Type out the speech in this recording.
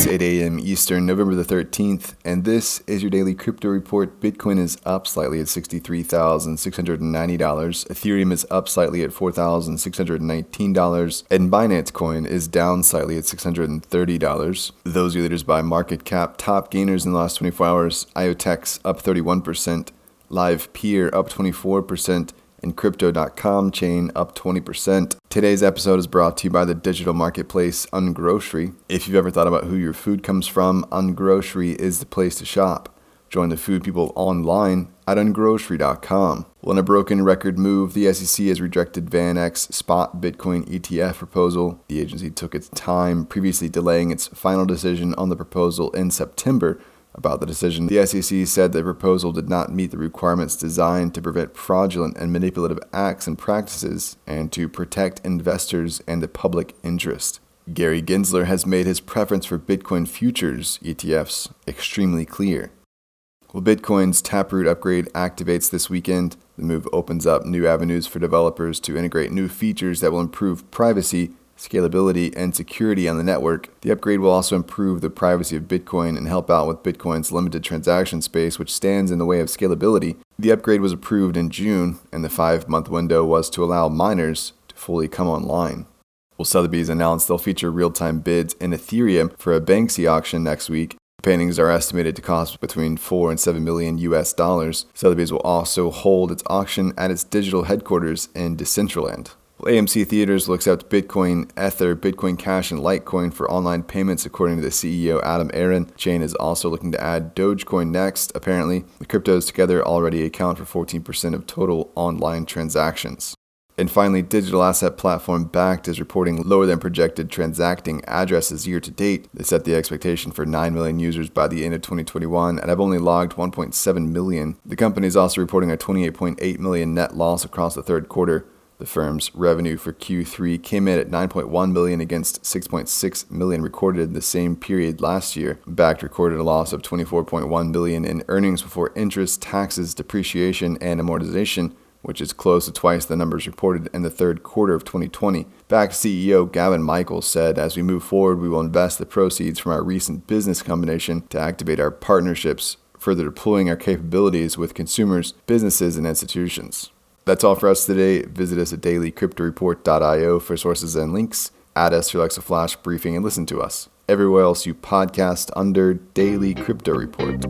It's 8 a.m. Eastern, November the 13th, and this is your daily crypto report. Bitcoin is up slightly at $63,690. Ethereum is up slightly at $4,619, and Binance Coin is down slightly at $630. Those are leaders by market cap. Top gainers in the last 24 hours IOTEX up 31%, Livepeer up 24%, and Crypto.com chain up 20%. Today's episode is brought to you by the digital marketplace Ungrocery. If you've ever thought about who your food comes from, Ungrocery is the place to shop. Join the food people online at ungrocery.com. Well, in a broken record move, the SEC has rejected VanEck's spot Bitcoin ETF proposal. The agency took its time, previously delaying its final decision on the proposal in September about the decision, the SEC said the proposal did not meet the requirements designed to prevent fraudulent and manipulative acts and practices and to protect investors and the public interest. Gary Gensler has made his preference for Bitcoin futures ETFs extremely clear. Well, Bitcoin's Taproot upgrade activates this weekend. The move opens up new avenues for developers to integrate new features that will improve privacy scalability, and security on the network. The upgrade will also improve the privacy of Bitcoin and help out with Bitcoin's limited transaction space, which stands in the way of scalability. The upgrade was approved in June, and the five month window was to allow miners to fully come online. Well, Sotheby's announced they'll feature real time bids in Ethereum for a Banksy auction next week. Paintings are estimated to cost between 4 and 7 million US dollars. Sotheby's will also hold its auction at its digital headquarters in Decentraland. AMC Theaters looks out to Bitcoin, Ether, Bitcoin Cash, and Litecoin for online payments, according to the CEO Adam Aron. Chain is also looking to add Dogecoin next. Apparently, the cryptos together already account for 14% of total online transactions. And finally, digital asset platform Bakkt is reporting lower than projected transacting addresses year to date. They set the expectation for 9 million users by the end of 2021 and have only logged 1.7 million. The company is also reporting a 28.8 million net loss across the third quarter. The firm's revenue for Q3 came in at 9.1 million against 6.6 million recorded in the same period last year. Bakkt recorded a loss of 24.1 million in earnings before interest, taxes, depreciation, and amortization, which is close to twice the numbers reported in the third quarter of 2020. Bakkt CEO Gavin Michaels said, As we move forward, we will invest the proceeds from our recent business combination to activate our partnerships, further deploying our capabilities with consumers, businesses, and institutions. That's all for us today. Visit us at dailycryptoreport.io for sources and links. Add us to Alexa Flash briefing and listen to us everywhere else you podcast under Daily Crypto Report.